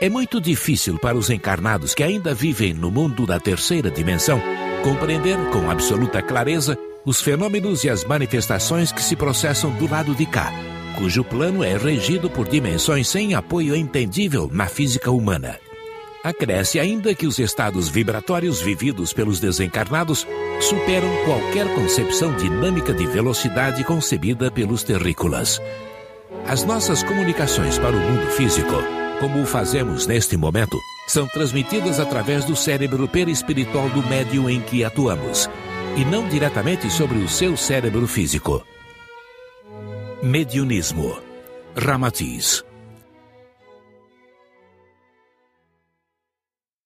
É muito difícil para os encarnados que ainda vivem no mundo da terceira dimensão compreender com absoluta clareza os fenômenos e as manifestações que se processam do lado de cá, cujo plano é regido por dimensões sem apoio entendível na física humana. Acresce ainda que os estados vibratórios vividos pelos desencarnados superam qualquer concepção dinâmica de velocidade concebida pelos terrícolas. As nossas comunicações para o mundo físico como o fazemos neste momento, são transmitidas através do cérebro perispiritual do médium em que atuamos, e não diretamente sobre o seu cérebro físico. Mediunismo. Ramatiz.